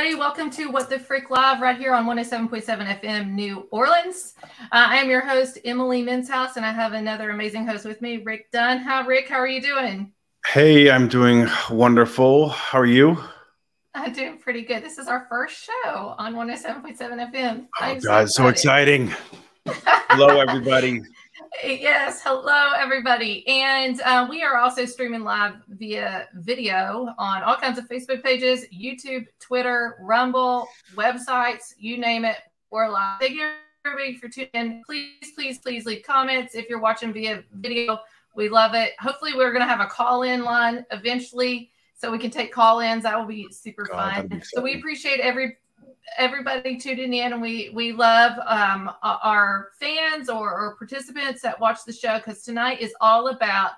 Everybody. Welcome to What the Frick Live right here on 107.7 FM New Orleans. Uh, I am your host, Emily Minshouse, and I have another amazing host with me, Rick Dunn. How, Rick, how are you doing? Hey, I'm doing wonderful. How are you? I'm doing pretty good. This is our first show on 107.7 FM. Oh, God, so, so exciting. Hello, everybody. Yes, hello everybody. And uh, we are also streaming live via video on all kinds of Facebook pages, YouTube, Twitter, Rumble, websites, you name it. We're live. Thank you everybody for tuning in. Please, please, please leave comments if you're watching via video. We love it. Hopefully, we're going to have a call in line eventually so we can take call ins. That will be super God, fun. So we appreciate every everybody tuning in and we we love um, our fans or, or participants that watch the show because tonight is all about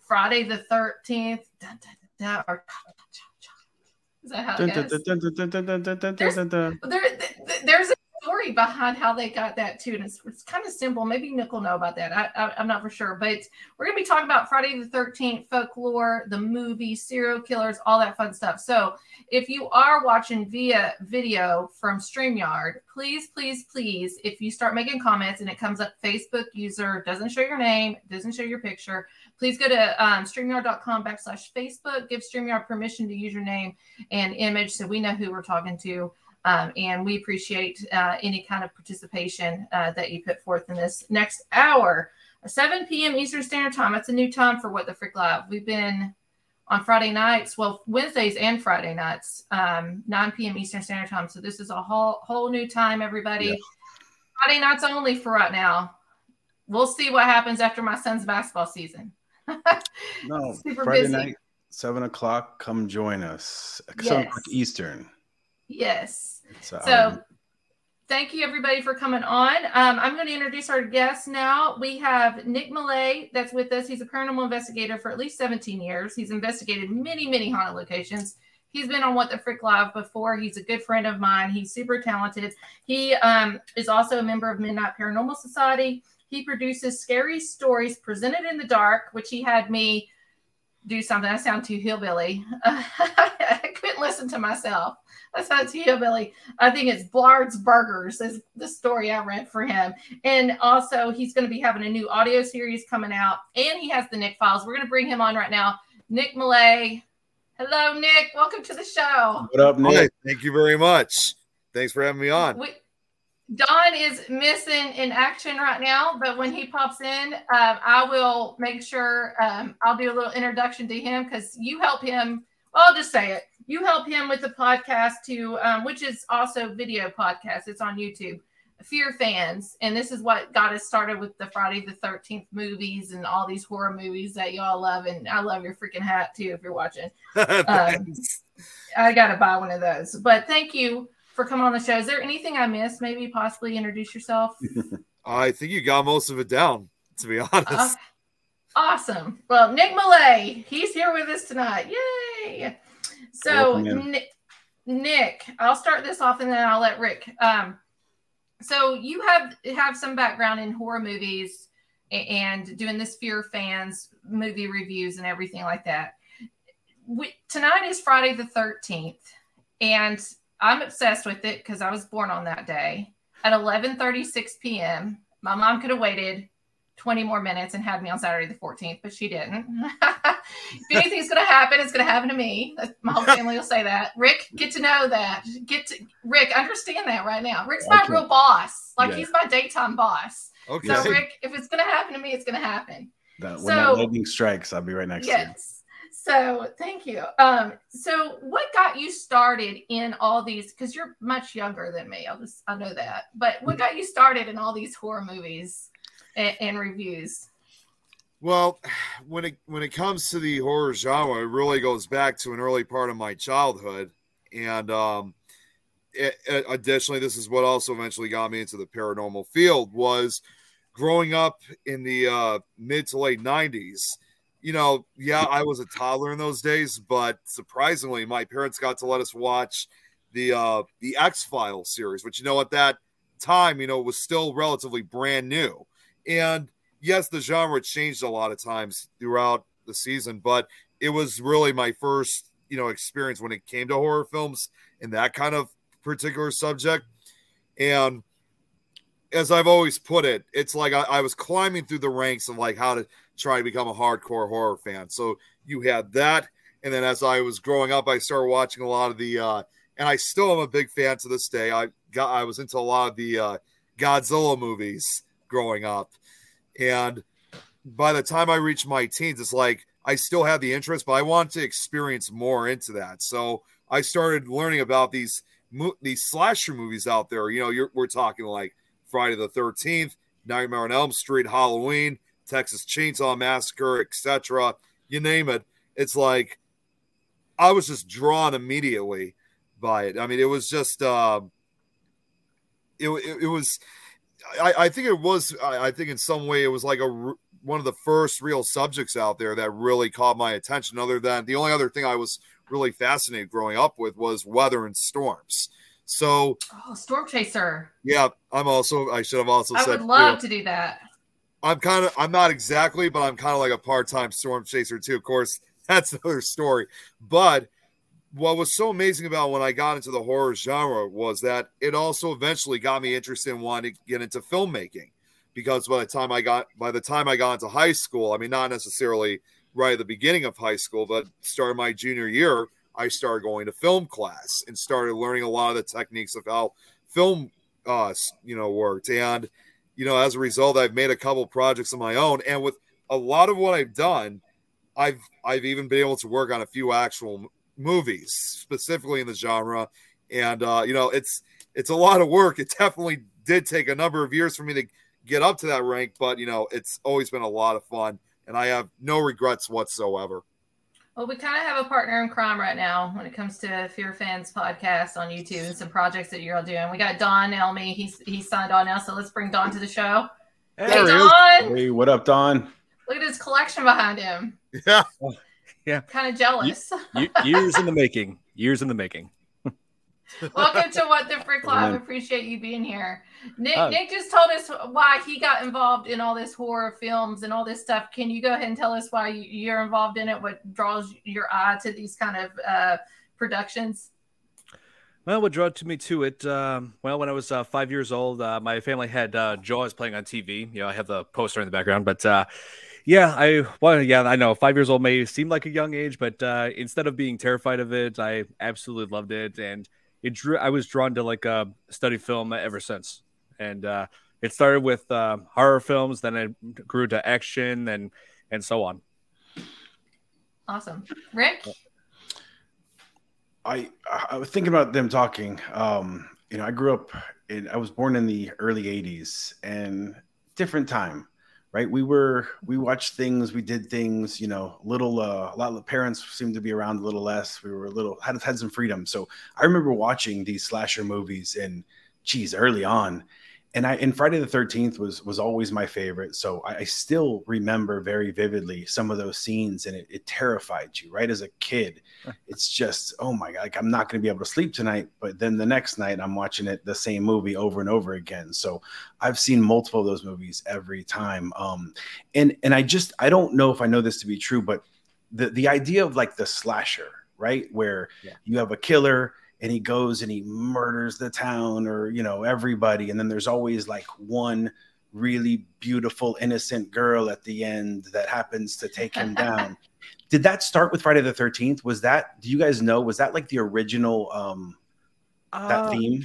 friday the 13th is that how it goes? There's, there's a story behind how they got that too. And it's, it's kind of simple. Maybe Nick will know about that. I, am not for sure. But we're to be talking about Friday the 13th, folklore, the movie, serial killers, all that fun stuff. So if you are watching via video from StreamYard, please, please, please, if you start making comments and it comes up Facebook user, doesn't show your name, doesn't show your picture, please go to um, StreamYard.com backslash Facebook. Give StreamYard permission to use your name and image so we know who we're talking to. Um, and we appreciate uh, any kind of participation uh, that you put forth in this next hour. 7 p.m. Eastern Standard Time. That's a new time for What the Frick Live. We've been on Friday nights, well, Wednesdays and Friday nights, um, 9 p.m. Eastern Standard Time. So this is a whole whole new time, everybody. Yeah. Friday nights only for right now. We'll see what happens after my son's basketball season. no, Super Friday busy. night, seven o'clock. Come join us. Seven o'clock Eastern. Yes. So, so thank you everybody for coming on. Um, I'm going to introduce our guests now. We have Nick Millay that's with us. He's a paranormal investigator for at least 17 years. He's investigated many, many haunted locations. He's been on What the Frick Live before. He's a good friend of mine. He's super talented. He um, is also a member of Midnight Paranormal Society. He produces scary stories presented in the dark, which he had me do something. I sound too hillbilly. I couldn't listen to myself. I sound too hillbilly. I think it's Blard's Burgers is the story I read for him. And also, he's going to be having a new audio series coming out, and he has the Nick Files. We're going to bring him on right now. Nick Millay. Hello, Nick. Welcome to the show. What up, Nick? thank you very much. Thanks for having me on. We, Don is missing in action right now, but when he pops in, um, I will make sure um, I'll do a little introduction to him because you help him. Well, I'll just say it. You help him with the podcast too, um, which is also video podcast. It's on YouTube. Fear fans, and this is what got us started with the Friday the Thirteenth movies and all these horror movies that y'all love. And I love your freaking hat too if you're watching. Um, I gotta buy one of those. But thank you for coming on the show. Is there anything I missed? Maybe possibly introduce yourself. I think you got most of it down, to be honest. Uh, awesome. Well, Nick Millay, he's here with us tonight. Yay! So, Nick, Nick, I'll start this off and then I'll let Rick. Um, so you have have some background in horror movies and doing this Fear fans movie reviews and everything like that. We, tonight is Friday the 13th, and I'm obsessed with it because I was born on that day at 11:36 p.m. My mom could have waited 20 more minutes and had me on Saturday the 14th, but she didn't. if anything's going to happen, it's going to happen to me. My whole family will say that. Rick, get to know that. Get to Rick, understand that right now. Rick's my real boss. Like yeah. he's my daytime boss. Okay. So Rick, if it's going to happen to me, it's going to happen. That, when so, that lightning strikes, I'll be right next yes. to you. So thank you. Um, so what got you started in all these? Because you're much younger than me. I'll just I know that. But what got you started in all these horror movies and, and reviews? Well, when it when it comes to the horror genre, it really goes back to an early part of my childhood, and um, it, it, additionally, this is what also eventually got me into the paranormal field. Was growing up in the uh, mid to late '90s you know, yeah, I was a toddler in those days, but surprisingly, my parents got to let us watch the uh the X Files series, which you know at that time, you know, was still relatively brand new. And yes, the genre changed a lot of times throughout the season, but it was really my first you know experience when it came to horror films and that kind of particular subject. And as I've always put it, it's like I, I was climbing through the ranks of like how to try to become a hardcore horror fan. So you had that, and then as I was growing up, I started watching a lot of the, uh, and I still am a big fan to this day. I got I was into a lot of the uh, Godzilla movies growing up, and by the time I reached my teens, it's like I still had the interest, but I want to experience more into that. So I started learning about these these slasher movies out there. You know, we're talking like Friday the Thirteenth, Nightmare on Elm Street, Halloween, Texas Chainsaw Massacre, etc. You name it. It's like I was just drawn immediately by it. I mean, it was just uh, it, it, it was. I, I think it was. I, I think in some way it was like a one of the first real subjects out there that really caught my attention. Other than the only other thing I was really fascinated growing up with was weather and storms. So, oh, storm chaser. Yeah, I'm also. I should have also I said. I would love to do that. I'm kind of. I'm not exactly, but I'm kind of like a part-time storm chaser too. Of course, that's another story. But what was so amazing about when I got into the horror genre was that it also eventually got me interested in wanting to get into filmmaking. Because by the time I got by the time I got into high school, I mean not necessarily right at the beginning of high school, but started my junior year, I started going to film class and started learning a lot of the techniques of how film uh you know worked. And you know as a result I've made a couple projects of my own. And with a lot of what I've done I've I've even been able to work on a few actual movies specifically in the genre and uh you know it's it's a lot of work it definitely did take a number of years for me to get up to that rank, but you know, it's always been a lot of fun and I have no regrets whatsoever. Well, we kind of have a partner in crime right now when it comes to Fear Fans podcast on YouTube and some projects that you're all doing. We got Don Elmy. He's he's signed on now, so let's bring Don to the show. Hey, hey Don. Hey, what up, Don? Look at his collection behind him. Yeah. Yeah. Kind of jealous. years in the making. Years in the making. Welcome to What the Frick Live. Appreciate you being here. Nick, uh, Nick just told us why he got involved in all this horror films and all this stuff. Can you go ahead and tell us why you're involved in it? What draws your eye to these kind of uh, productions? Well, what drew to me to it? Um, well, when I was uh, five years old, uh, my family had uh, Jaws playing on TV. You know, I have the poster in the background, but uh, yeah, I well, yeah, I know five years old may seem like a young age, but uh, instead of being terrified of it, I absolutely loved it, and it drew. I was drawn to like a study film ever since and uh, it started with uh, horror films, then it grew to action and and so on. Awesome, Rick. I I was thinking about them talking. Um, you know, I grew up in I was born in the early '80s and different time right? We were we watched things we did things you know little uh, a lot of parents seemed to be around a little less. We were a little had had some freedom. So i remember watching these slasher movies and geez early on and I and Friday the Thirteenth was was always my favorite. So I, I, still remember very vividly some of those scenes, and it, it terrified you, right? As a kid, it's just oh my god, like I'm not going to be able to sleep tonight. But then the next night, I'm watching it the same movie over and over again. So I've seen multiple of those movies every time. Um, and and I just I don't know if I know this to be true, but the the idea of like the slasher, right, where yeah. you have a killer and he goes and he murders the town or you know everybody and then there's always like one really beautiful innocent girl at the end that happens to take him down did that start with friday the 13th was that do you guys know was that like the original um that uh, theme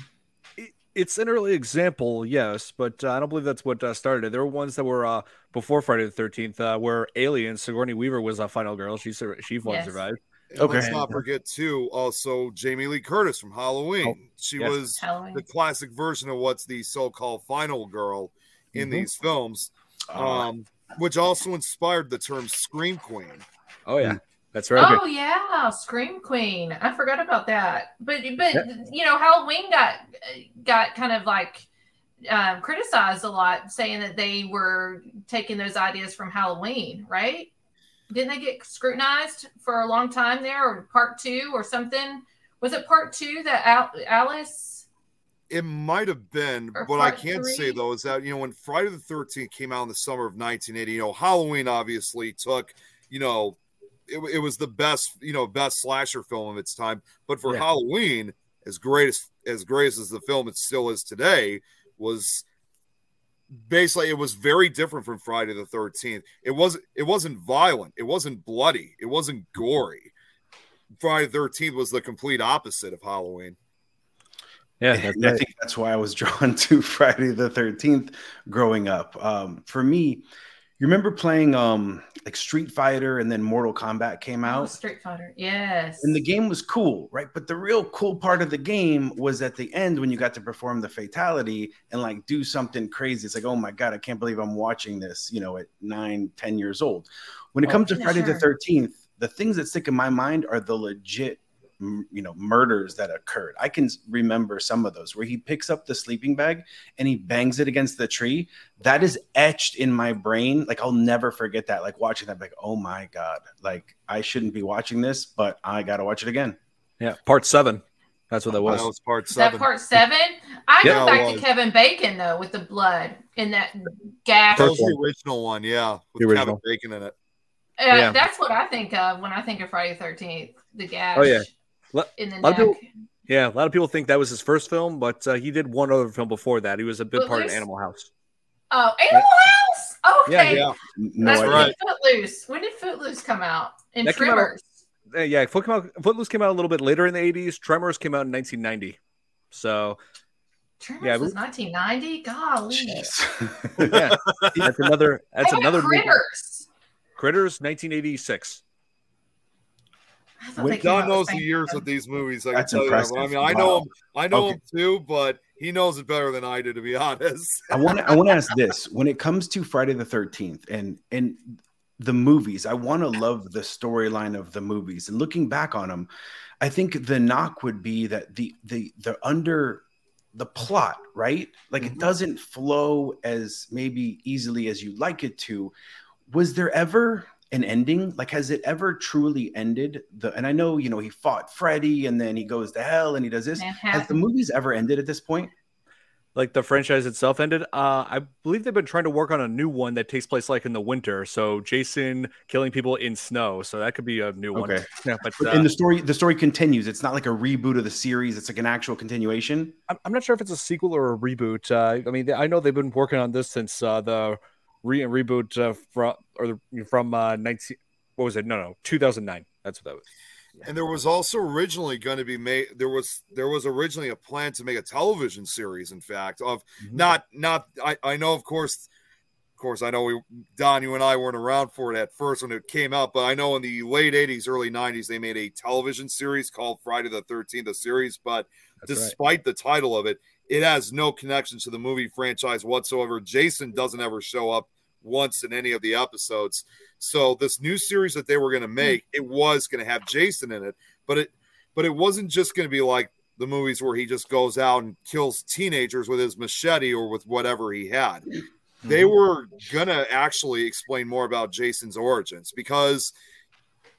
it's an early example, yes, but uh, I don't believe that's what uh, started it. There were ones that were uh, before Friday the Thirteenth, uh, where Alien Sigourney Weaver was a final girl. She she one yes. survived. And okay. Let's not forget too. Also, Jamie Lee Curtis from Halloween. Oh, she yes. was Halloween. the classic version of what's the so-called final girl in mm-hmm. these films, uh, um, which also inspired the term "scream queen." Oh yeah, that's right. Oh yeah, scream queen. I forgot about that. But but yeah. you know, Halloween got got kind of like um, criticized a lot, saying that they were taking those ideas from Halloween, right? Didn't they get scrutinized for a long time there, or part two, or something? Was it part two that Al- Alice? It might have been. What I can three? say though is that you know when Friday the Thirteenth came out in the summer of 1980, you know Halloween obviously took you know it, it, was the best, you know, best slasher film of its time. But for yeah. Halloween, as great as as great as the film it still is today, was basically it was very different from Friday the 13th. It wasn't it wasn't violent, it wasn't bloody, it wasn't gory. Friday the 13th was the complete opposite of Halloween. Yeah, and I think that's why I was drawn to Friday the 13th growing up. Um, for me, you remember playing um like Street Fighter and then Mortal Kombat came oh, out? Oh, Street Fighter, yes. And the game was cool, right? But the real cool part of the game was at the end when you got to perform the fatality and like do something crazy. It's like, oh my God, I can't believe I'm watching this, you know, at nine, 10 years old. When it oh, comes to Friday sure. the 13th, the things that stick in my mind are the legit you know murders that occurred i can remember some of those where he picks up the sleeping bag and he bangs it against the tree that is etched in my brain like i'll never forget that like watching that like oh my god like i shouldn't be watching this but i gotta watch it again yeah part seven that's what that was. That was part seven. That part seven. I yeah, go back to Kevin Bacon though with the blood in that gash. That was the original one, yeah, with Kevin Bacon in it. Uh, yeah. That's what I think of when I think of Friday Thirteenth. The gash. Oh yeah, in the neck. People, yeah, a lot of people think that was his first film, but uh, he did one other film before that. He was a big Footloose? part of Animal House. Oh, Animal House. Okay, yeah, yeah. No, That's right. Footloose. When did Footloose come out? In that Tremors. Out, uh, yeah, Foot came out, Footloose came out a little bit later in the '80s. Tremors came out in 1990. So. Tremors yeah, was 1990. Golly. yeah, that's another. That's another. Critters. Movie. Critters, 1986. When Don knows the years of these movies, I That's can tell impressive. you. I mean, I know him. I know okay. him too, but he knows it better than I do, to be honest. I want to. I want to ask this: when it comes to Friday the Thirteenth and and the movies, I want to love the storyline of the movies. And looking back on them, I think the knock would be that the the the under the plot, right? Like mm-hmm. it doesn't flow as maybe easily as you'd like it to. Was there ever an ending? Like, has it ever truly ended? The and I know you know he fought Freddy and then he goes to hell and he does this. Has the movies ever ended at this point? Like the franchise itself ended. Uh, I believe they've been trying to work on a new one that takes place like in the winter. So Jason killing people in snow. So that could be a new one. Okay. Yeah, but, uh, and the story the story continues. It's not like a reboot of the series. It's like an actual continuation. I'm, I'm not sure if it's a sequel or a reboot. Uh, I mean, I know they've been working on this since uh, the re- reboot uh, from or the, from uh, 19 what was it? No, no, 2009. That's what that was. Yeah. And there was also originally going to be made. There was there was originally a plan to make a television series. In fact, of mm-hmm. not not. I I know, of course, of course, I know we Don, you and I weren't around for it at first when it came out, but I know in the late '80s, early '90s, they made a television series called Friday the Thirteenth, the series. But That's despite right. the title of it, it has no connection to the movie franchise whatsoever. Jason doesn't ever show up once in any of the episodes. So this new series that they were going to make, hmm. it was going to have Jason in it, but it but it wasn't just going to be like the movies where he just goes out and kills teenagers with his machete or with whatever he had. They hmm. were going to actually explain more about Jason's origins because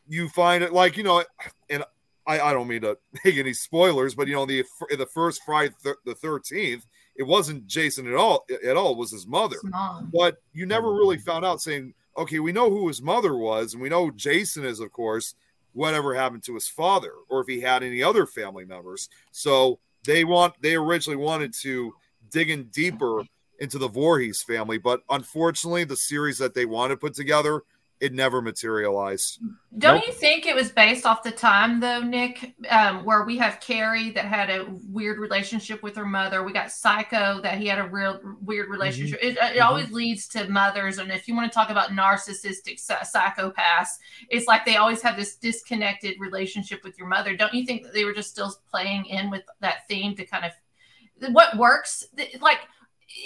you find it like, you know, and I, I don't mean to make any spoilers, but you know, the the first Friday th- the 13th, it wasn't Jason at all. At all, it was his mother. His but you never really found out saying, okay, we know who his mother was, and we know Jason is, of course, whatever happened to his father, or if he had any other family members. So they want they originally wanted to dig in deeper into the Voorhees family, but unfortunately, the series that they wanted to put together it never materialized. Don't nope. you think it was based off the time though, Nick, um, where we have Carrie that had a weird relationship with her mother. We got Psycho that he had a real weird relationship. Mm-hmm. It, it mm-hmm. always leads to mothers, and if you want to talk about narcissistic psychopaths, it's like they always have this disconnected relationship with your mother. Don't you think that they were just still playing in with that theme to kind of what works, like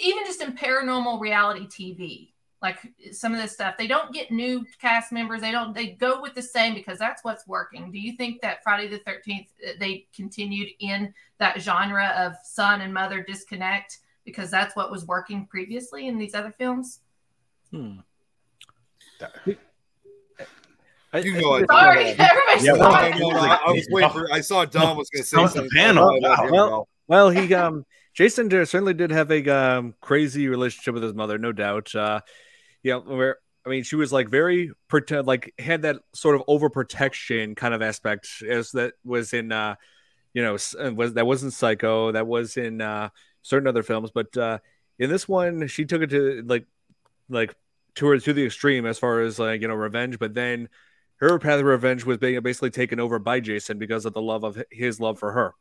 even just in paranormal reality TV? Like some of this stuff they don't get new cast members they don't they go with the same because that's what's working do you think that friday the 13th uh, they continued in that genre of son and mother disconnect because that's what was working previously in these other films hmm. I, you go sorry, everybody's yeah, well, I, I, was waiting for. I saw Don was going to say something. The panel. Well, well, he um, Jason certainly did have a um, crazy relationship with his mother, no doubt. Uh, yeah, where I mean, she was like very pretend, like had that sort of overprotection kind of aspect as that was in, uh, you know, uh, was that wasn't Psycho, that was in uh, certain other films, but uh, in this one, she took it to like, like to her to the extreme as far as like you know revenge, but then her path of revenge was being basically taken over by Jason because of the love of his love for her.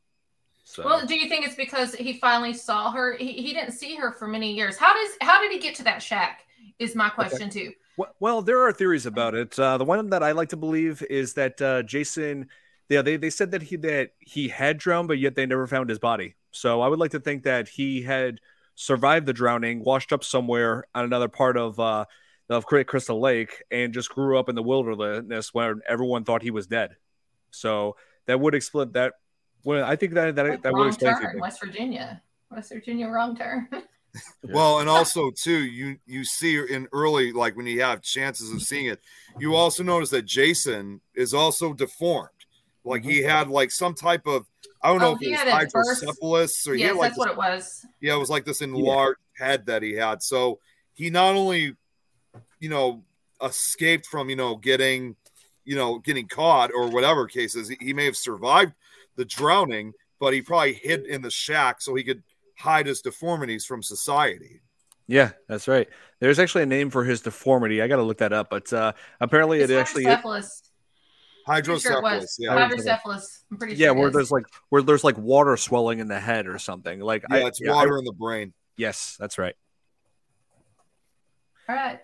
So. Well, do you think it's because he finally saw her? He, he didn't see her for many years. How does how did he get to that shack? Is my question okay. too. Well, there are theories about it. Uh, the one that I like to believe is that uh, Jason, yeah, they, they said that he that he had drowned, but yet they never found his body. So I would like to think that he had survived the drowning, washed up somewhere on another part of uh, of Crystal Lake, and just grew up in the wilderness where everyone thought he was dead. So that would explain that. Well, I think that that, that would explain turn, West Virginia, West Virginia, wrong turn. well, and also too, you you see in early like when you have chances of seeing it, you also notice that Jason is also deformed. Like he mm-hmm. had like some type of I don't know oh, if it was hydrocephalus or yes, like that's this, what it was. Yeah, it was like this enlarged yeah. head that he had. So he not only, you know, escaped from you know getting, you know, getting caught or whatever cases, he, he may have survived the drowning, but he probably hid in the shack so he could hide his deformities from society. Yeah, that's right. There's actually a name for his deformity. I got to look that up, but uh, apparently it's it actually hydrocephalus. Sure yeah, hydrocephalus. I'm pretty yeah, sure. Yeah, where there's like where there's like water swelling in the head or something. Like yeah, I, it's yeah, water I, in the brain. Yes, that's right. All right.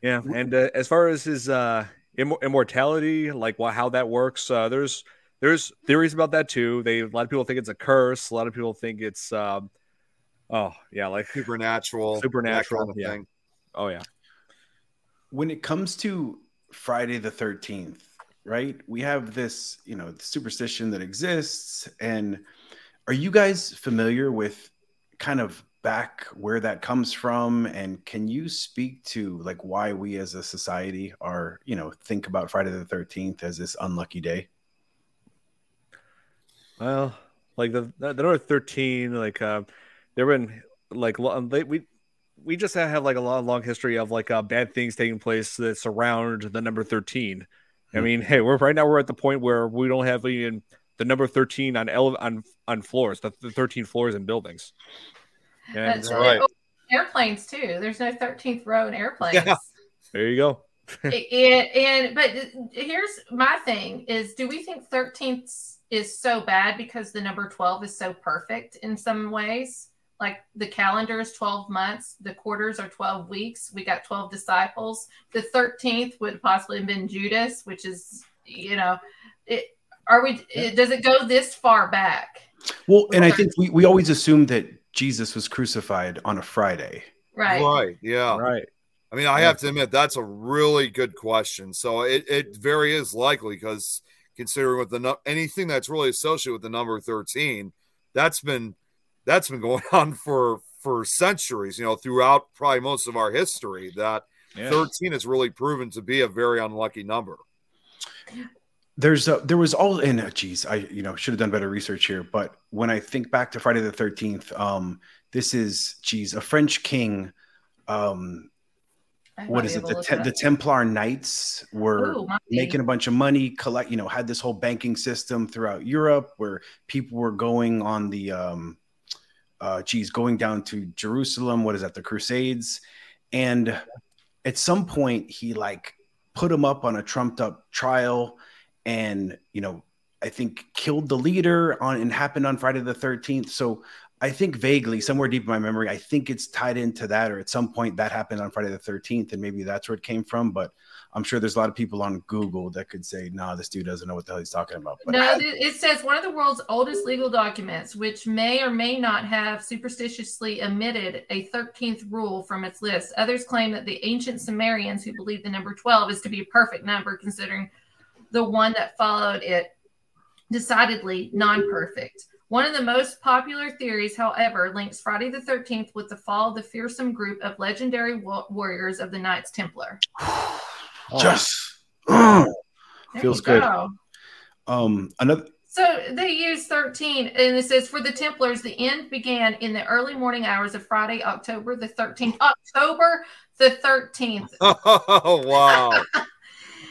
Yeah, and uh, as far as his uh, Im- immortality, like what, how that works, uh, there's there's theories about that too. They a lot of people think it's a curse. A lot of people think it's um, oh yeah, like supernatural, supernatural. Kind of yeah. Thing. Oh yeah. When it comes to Friday the Thirteenth, right? We have this, you know, superstition that exists, and are you guys familiar with kind of back where that comes from and can you speak to like why we as a society are you know think about friday the 13th as this unlucky day well, like the the number thirteen, like uh, there been like they, we we just have like a long, long history of like uh, bad things taking place that surround the number 13 i hmm. mean hey we're right now we're at the point where we don't have even the number 13 on ele- on on floors the, the 13 floors in buildings and, That's right. airplanes too there's no 13th row in airplanes yeah. there you go and, and but here's my thing is do we think 13th is so bad because the number 12 is so perfect in some ways. Like the calendar is 12 months, the quarters are 12 weeks. We got 12 disciples. The 13th would possibly have been Judas, which is, you know, it are we it, does it go this far back? Well, and I think we, we always assume that Jesus was crucified on a Friday. Right. Right. Yeah. Right. I mean, I have to admit that's a really good question. So it, it very is likely because considering with the anything that's really associated with the number 13 that's been that's been going on for for centuries you know throughout probably most of our history that yeah. 13 has really proven to be a very unlucky number there's a, there was all in uh, geez i you know should have done better research here but when i think back to friday the 13th um this is geez a french king um what is it? The, te- the Templar Knights were Ooh, making a bunch of money, collect, you know, had this whole banking system throughout Europe where people were going on the, um, uh, geez, going down to Jerusalem. What is that? The Crusades. And at some point, he like put him up on a trumped up trial and, you know, I think killed the leader on and happened on Friday the 13th. So I think vaguely, somewhere deep in my memory, I think it's tied into that, or at some point that happened on Friday the 13th, and maybe that's where it came from. But I'm sure there's a lot of people on Google that could say, "Nah, this dude doesn't know what the hell he's talking about." But no, it says one of the world's oldest legal documents, which may or may not have superstitiously omitted a 13th rule from its list. Others claim that the ancient Sumerians, who believed the number 12 is to be a perfect number, considering the one that followed it decidedly non-perfect. One of the most popular theories, however, links Friday the 13th with the fall of the fearsome group of legendary warriors of the Knights Templar. Just oh. feels good. Go. Um, another. So they use 13, and it says for the Templars, the end began in the early morning hours of Friday, October the 13th. October the 13th. Oh, wow.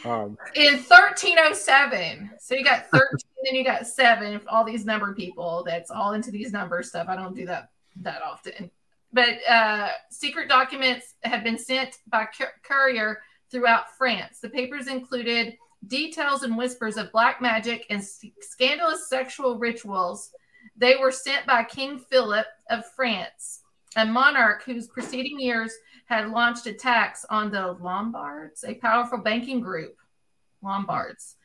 um, in 1307. So you got 13, then you got seven, all these number people that's all into these number stuff. I don't do that that often. But uh, secret documents have been sent by courier throughout France. The papers included details and whispers of black magic and scandalous sexual rituals. They were sent by King Philip of France, a monarch whose preceding years had launched attacks on the Lombards, a powerful banking group. Lombards.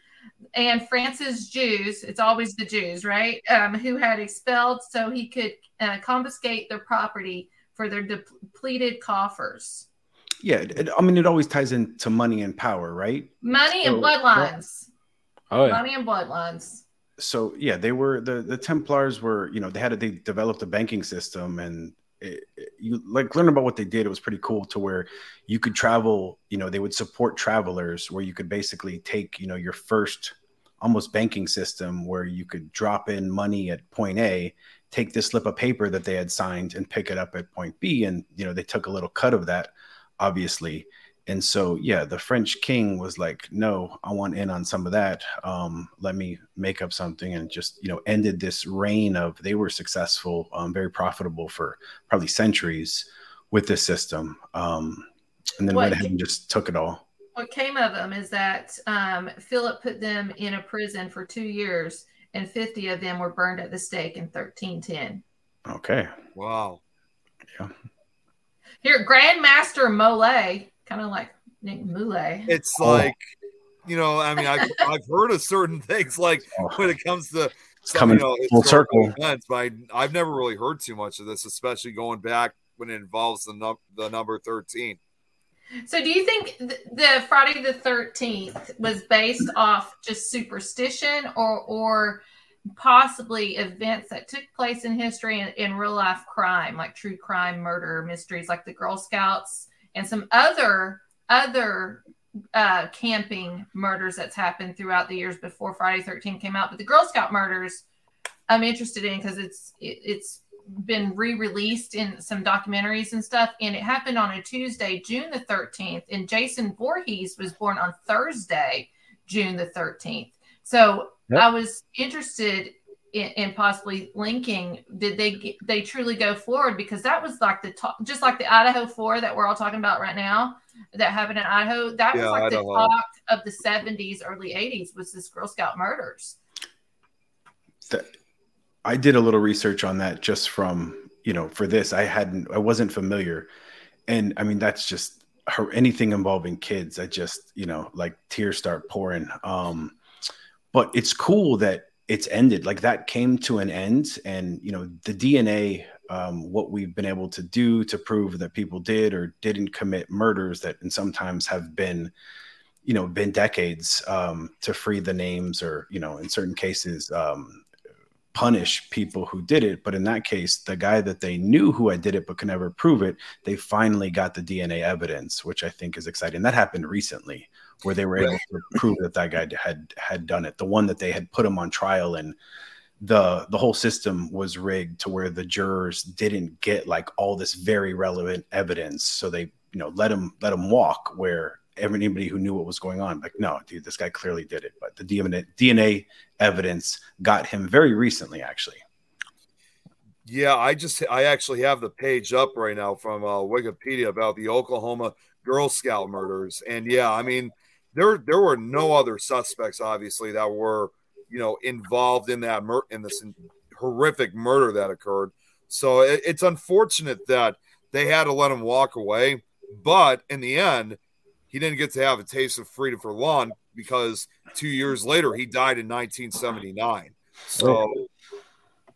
And France's Jews, it's always the Jews, right? Um, who had expelled so he could uh, confiscate their property for their depleted coffers. Yeah, it, I mean, it always ties into money and power, right? Money so, and bloodlines. Oh, yeah. Money and bloodlines. So yeah, they were the the Templars were you know they had a, they developed a banking system and it, you like learn about what they did. It was pretty cool to where you could travel. You know, they would support travelers where you could basically take you know your first almost banking system where you could drop in money at point A, take this slip of paper that they had signed and pick it up at point B, and you know they took a little cut of that obviously. And so, yeah, the French king was like, no, I want in on some of that. Um, let me make up something and just, you know, ended this reign of they were successful, um, very profitable for probably centuries with this system. Um, and then what went ahead and just took it all. What came of them is that um, Philip put them in a prison for two years, and 50 of them were burned at the stake in 1310. Okay. Wow. Yeah. Here, Grandmaster Mole, kind of like Nick Mule. It's oh. like, you know, I mean, I've, I've heard of certain things like oh. when it comes to some, coming you know, full circle events, but I, have never really heard too much of this, especially going back when it involves the, num- the number 13. So, do you think th- the Friday the 13th was based off just superstition or, or possibly events that took place in history and in real life crime, like true crime, murder, mysteries, like the Girl Scouts and some other other uh, camping murders that's happened throughout the years before Friday 13 came out. But the Girl Scout murders, I'm interested in because it's it, it's been re-released in some documentaries and stuff and it happened on a tuesday june the 13th and jason Voorhees was born on thursday june the 13th so Yep. I was interested in, in, possibly linking. Did they they truly go forward? Because that was like the top just like the Idaho Four that we're all talking about right now that happened in Idaho. That yeah, was like Idaho. the talk of the '70s, early '80s was this Girl Scout murders. That, I did a little research on that just from you know for this. I hadn't I wasn't familiar, and I mean that's just her, anything involving kids. I just you know like tears start pouring. Um, but it's cool that it's ended. Like that came to an end and you know the dna um, what we've been able to do to prove that people did or didn't commit murders that and sometimes have been you know been decades um, to free the names or you know in certain cases um, punish people who did it. But in that case the guy that they knew who i did it but could never prove it they finally got the dna evidence which i think is exciting. That happened recently where they were able to prove that that guy had had done it. The one that they had put him on trial and the the whole system was rigged to where the jurors didn't get like all this very relevant evidence, so they you know let him let him walk where anybody who knew what was going on like no dude this guy clearly did it but the dna dna evidence got him very recently actually. Yeah i just i actually have the page up right now from uh, wikipedia about the oklahoma girl scout murders. And yeah i mean there there were no other suspects, obviously, that were you know involved in that mur- in this horrific murder that occurred. So it, it's unfortunate that they had to let him walk away, but in the end, he didn't get to have a taste of freedom for long because two years later he died in 1979. So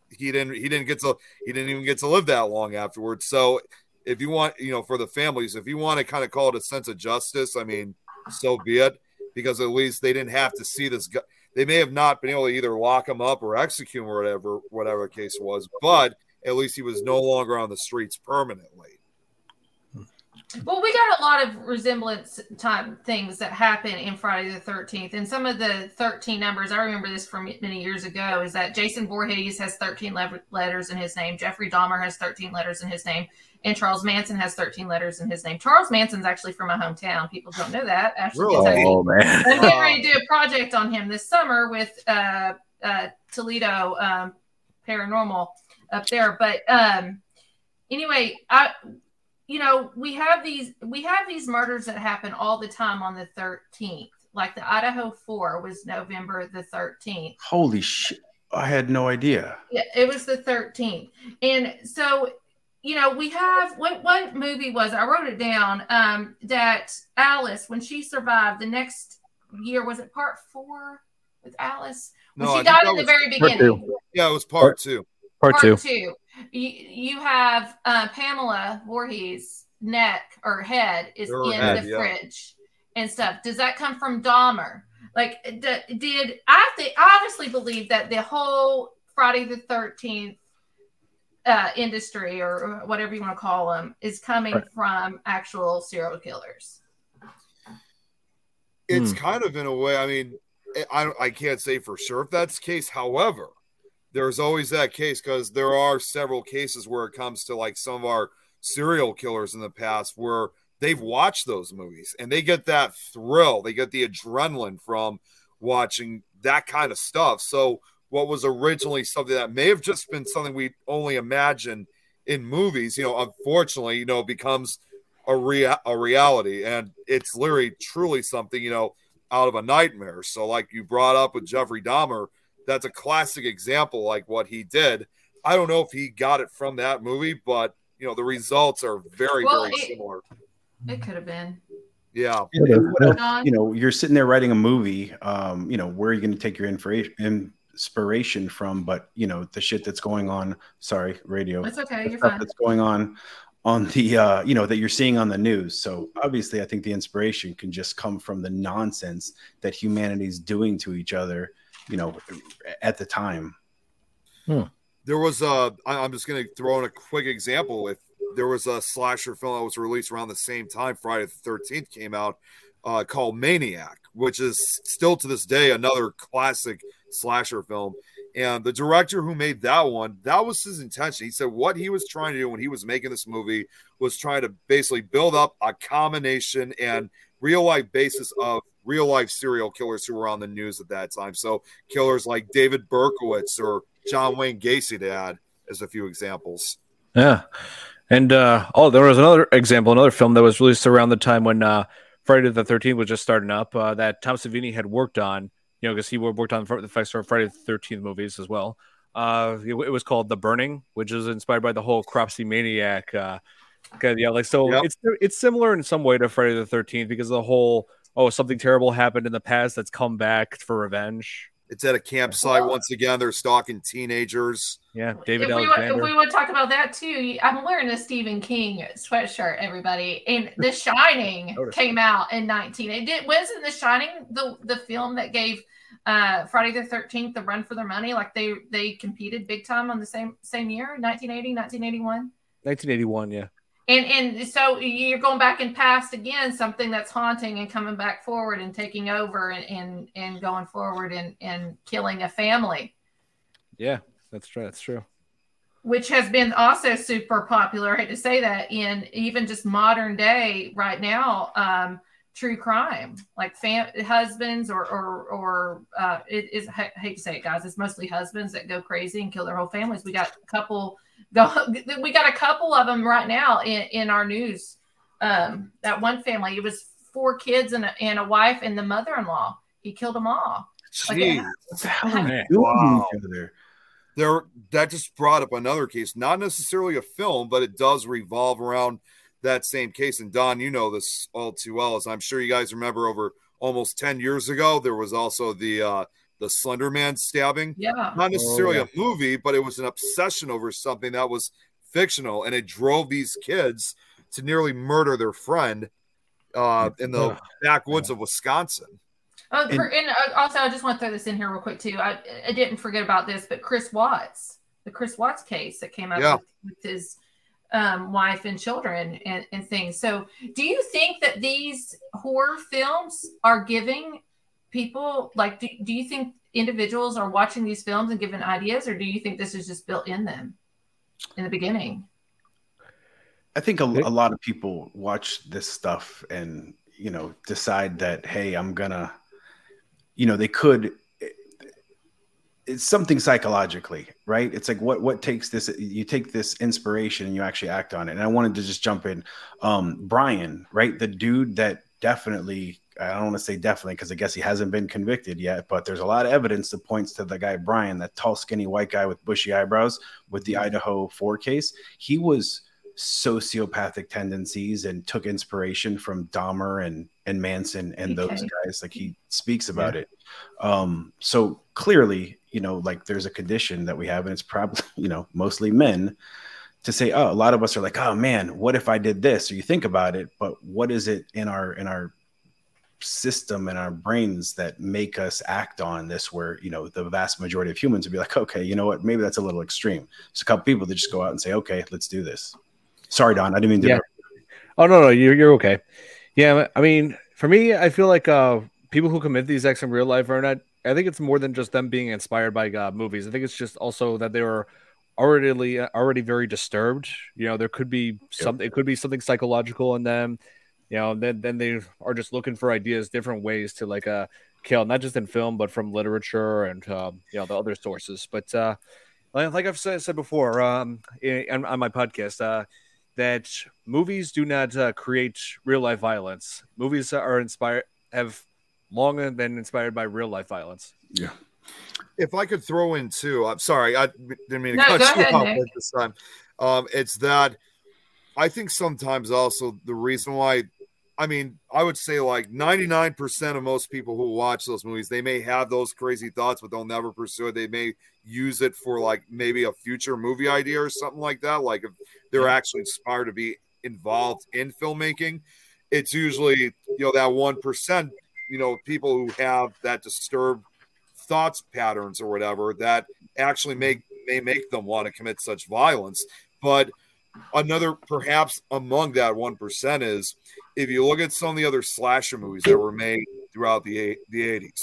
he didn't he didn't get to he didn't even get to live that long afterwards. So if you want, you know, for the families, if you want to kind of call it a sense of justice, I mean, so be it, because at least they didn't have to see this guy. They may have not been able to either lock him up or execute him or whatever, whatever the case was, but at least he was no longer on the streets permanently. Well, we got a lot of resemblance time things that happen in Friday the 13th. And some of the 13 numbers, I remember this from many years ago, is that Jason Voorhees has 13 le- letters in his name. Jeffrey Dahmer has 13 letters in his name. And Charles Manson has 13 letters in his name. Charles Manson's actually from my hometown. People don't know that. Actually. Oh, man. I'm getting ready to do a project on him this summer with uh, uh, Toledo um, Paranormal up there. But um, anyway, I you know, we have these we have these murders that happen all the time on the 13th. Like the Idaho 4 was November the 13th. Holy shit. I had no idea. Yeah, it was the 13th. And so, you know, we have what what movie was I wrote it down um that Alice when she survived the next year was it part 4 with Alice when no, she died in the very beginning. Yeah, it was part, part 2. Part, part two. two. You, you have uh, Pamela Voorhees' neck or head is Her in head, the yeah. fridge and stuff. Does that come from Dahmer? Like, d- did I th- obviously believe that the whole Friday the Thirteenth uh, industry or whatever you want to call them is coming right. from actual serial killers? It's hmm. kind of in a way. I mean, I I can't say for sure if that's the case. However, there's always that case because there are several cases where it comes to like some of our serial killers in the past where they've watched those movies and they get that thrill, they get the adrenaline from watching that kind of stuff. So, what was originally something that may have just been something we only imagined in movies, you know, unfortunately, you know, becomes a, rea- a reality. And it's literally truly something, you know, out of a nightmare. So, like you brought up with Jeffrey Dahmer, that's a classic example like what he did. I don't know if he got it from that movie, but you know the results are very well, very it, similar. It could have been. Yeah. You know, you're sitting there writing a movie. Um, you know, where are you going to take your inspiration from? But you know, the shit that's going on. Sorry, radio. It's okay. You're fine. That's going on on the uh, you know that you're seeing on the news. So obviously, I think the inspiration can just come from the nonsense that humanity's doing to each other you know, at the time. Hmm. There was a. I'm just going to throw in a quick example. If there was a slasher film that was released around the same time, Friday the 13th came out, uh, called Maniac, which is still to this day another classic slasher film. And the director who made that one, that was his intention. He said what he was trying to do when he was making this movie was trying to basically build up a combination and real life basis of real life serial killers who were on the news at that time. So killers like David Berkowitz or John Wayne Gacy to add as a few examples. Yeah. And uh, oh, there was another example, another film that was released around the time when uh, Friday the 13th was just starting up uh, that Tom Savini had worked on, you know, because he worked on the effects for Friday the 13th movies as well. Uh, it, it, was called The Burning, which is inspired by the whole Cropsey Maniac. Uh, yeah, like so yep. it's it's similar in some way to Friday the 13th because the whole oh, something terrible happened in the past that's come back for revenge. It's at a campsite once again. They're stalking teenagers. Yeah, David if Alexander. We would, if we would talk about that too. I'm wearing a Stephen King sweatshirt, everybody. And The Shining came out in 19. It did. Wasn't The Shining the the film that gave uh, Friday the 13th the run for their money? Like they they competed big time on the same same year, 1980, 1981. 1981, yeah and and so you're going back in past again something that's haunting and coming back forward and taking over and and, and going forward and and killing a family. Yeah that's true that's true. Which has been also super popular i hate to say that in even just modern day right now um true crime like fam- husbands or or or uh it is I hate to say it guys it's mostly husbands that go crazy and kill their whole families. We got a couple go we got a couple of them right now in, in our news um that one family it was four kids and a, and a wife and the mother-in-law he killed them all Jeez. Like, what the hell are doing wow. there there that just brought up another case not necessarily a film but it does revolve around that same case and don you know this all too well as i'm sure you guys remember over almost 10 years ago there was also the uh the Slender Man stabbing. Yeah. Not necessarily oh, yeah. a movie, but it was an obsession over something that was fictional. And it drove these kids to nearly murder their friend uh, in the backwoods of Wisconsin. Oh, and, and, uh, also, I just want to throw this in here real quick, too. I, I didn't forget about this, but Chris Watts, the Chris Watts case that came up yeah. with, with his um, wife and children and, and things. So, do you think that these horror films are giving people like? Do, do you think individuals are watching these films and giving ideas, or do you think this is just built in them in the beginning? I think a, a lot of people watch this stuff and you know decide that hey, I'm gonna, you know, they could it's something psychologically, right? It's like what what takes this you take this inspiration and you actually act on it. And I wanted to just jump in. Um Brian, right? The dude that definitely I don't want to say definitely because I guess he hasn't been convicted yet, but there's a lot of evidence that points to the guy Brian, that tall, skinny white guy with bushy eyebrows with the. Idaho 4 case. He was sociopathic tendencies and took inspiration from Dahmer and and Manson and okay. those guys. Like he speaks about yeah. it. Um, so clearly, you know, like there's a condition that we have, and it's probably, you know, mostly men to say, oh, a lot of us are like, oh man, what if I did this? Or you think about it, but what is it in our in our system in our brains that make us act on this where you know the vast majority of humans would be like okay you know what maybe that's a little extreme It's a couple people that just go out and say okay let's do this sorry don i didn't mean to yeah. oh no no you're, you're okay yeah i mean for me i feel like uh people who commit these acts in real life are not I think it's more than just them being inspired by uh, movies. I think it's just also that they were already already very disturbed. You know, there could be something. It could be something psychological in them. You know, then then they are just looking for ideas, different ways to like uh kill, not just in film, but from literature and um, you know the other sources. But uh, like I've said, said before um, in, on my podcast, uh, that movies do not uh, create real life violence. Movies are inspired have long been inspired by real life violence. Yeah. If I could throw in too, I'm sorry, I didn't mean to no, cut you ahead, off this time. Um, it's that I think sometimes also the reason why, I mean, I would say like 99% of most people who watch those movies, they may have those crazy thoughts, but they'll never pursue it. They may use it for like maybe a future movie idea or something like that. Like if they're actually inspired to be involved in filmmaking, it's usually, you know, that 1% you know people who have that disturbed thoughts patterns or whatever that actually mm-hmm. make may make them want to commit such violence but another perhaps among that 1% is if you look at some of the other slasher movies that were made throughout the the 80s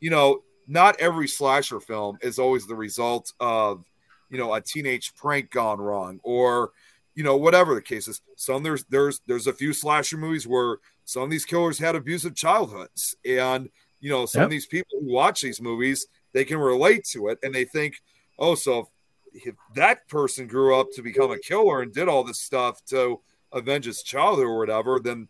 you know not every slasher film is always the result of you know a teenage prank gone wrong or you know whatever the case is some there's there's there's a few slasher movies where some of these killers had abusive childhoods and you know some yep. of these people who watch these movies they can relate to it and they think oh so if, if that person grew up to become a killer and did all this stuff to avenge his childhood or whatever then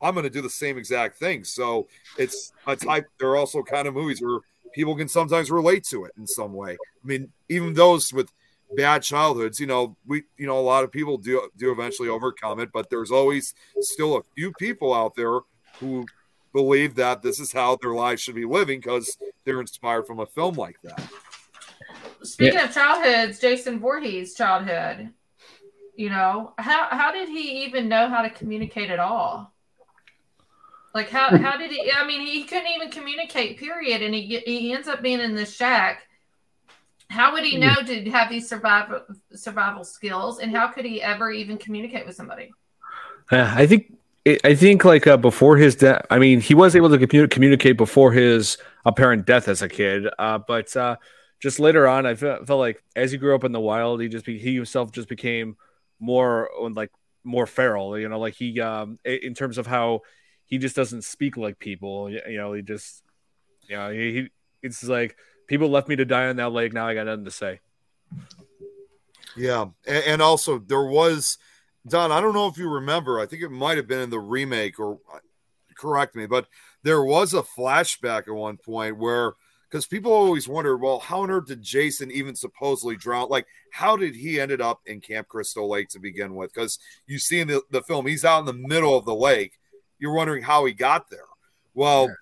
i'm going to do the same exact thing. So it's a type there are also kind of movies where people can sometimes relate to it in some way. I mean even those with bad childhoods you know we you know a lot of people do do eventually overcome it but there's always still a few people out there who believe that this is how their lives should be living because they're inspired from a film like that. Speaking yeah. of childhoods jason Voorhees' childhood you know how how did he even know how to communicate at all like how how did he i mean he couldn't even communicate period and he he ends up being in the shack how would he know to have these survival survival skills, and how could he ever even communicate with somebody? Uh, I think I think like uh, before his death. I mean, he was able to commun- communicate before his apparent death as a kid, uh, but uh, just later on, I felt, felt like as he grew up in the wild, he just be, he himself just became more like more feral. You know, like he um, in terms of how he just doesn't speak like people. You know, he just you know he, he it's like people left me to die on that lake. Now I got nothing to say. Yeah, and, and also there was Don. I don't know if you remember. I think it might have been in the remake, or uh, correct me, but there was a flashback at one point where because people always wonder, well, how on earth did Jason even supposedly drown? Like, how did he ended up in Camp Crystal Lake to begin with? Because you see in the, the film, he's out in the middle of the lake. You're wondering how he got there. Well, yeah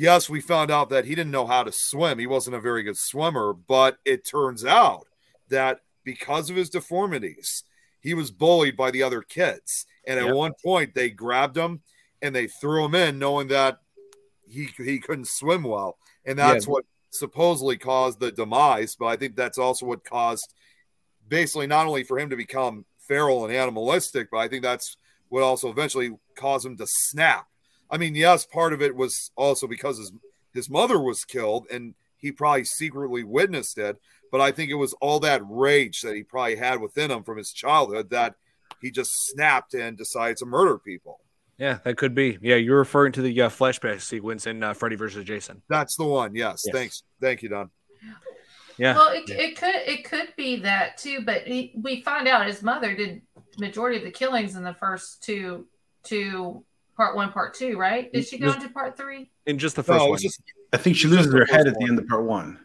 yes, we found out that he didn't know how to swim. He wasn't a very good swimmer, but it turns out that because of his deformities, he was bullied by the other kids. And at one point, they grabbed him and they threw him in, knowing that he he couldn't swim well, and that's yeah. what supposedly caused the demise. But I think that's also what caused, basically, not only for him to become feral and animalistic, but I think that's what also eventually caused him to snap. I mean, yes, part of it was also because his his mother was killed and he probably secretly witnessed it, but I think it was all that rage that he probably had within him from his childhood that he just snapped and decided to murder people. Yeah, that could be. Yeah, you're referring to the uh, flashback sequence in uh, Freddy versus Jason. That's the one. Yes. yes. Thanks. Thank you, Don. Yeah. Well, it, it could it could be that too, but he, we find out his mother did majority of the killings in the first two two part one, part two, right? Did she go into part three? In just the first no, one. Just, I think she loses her head at the end of part one.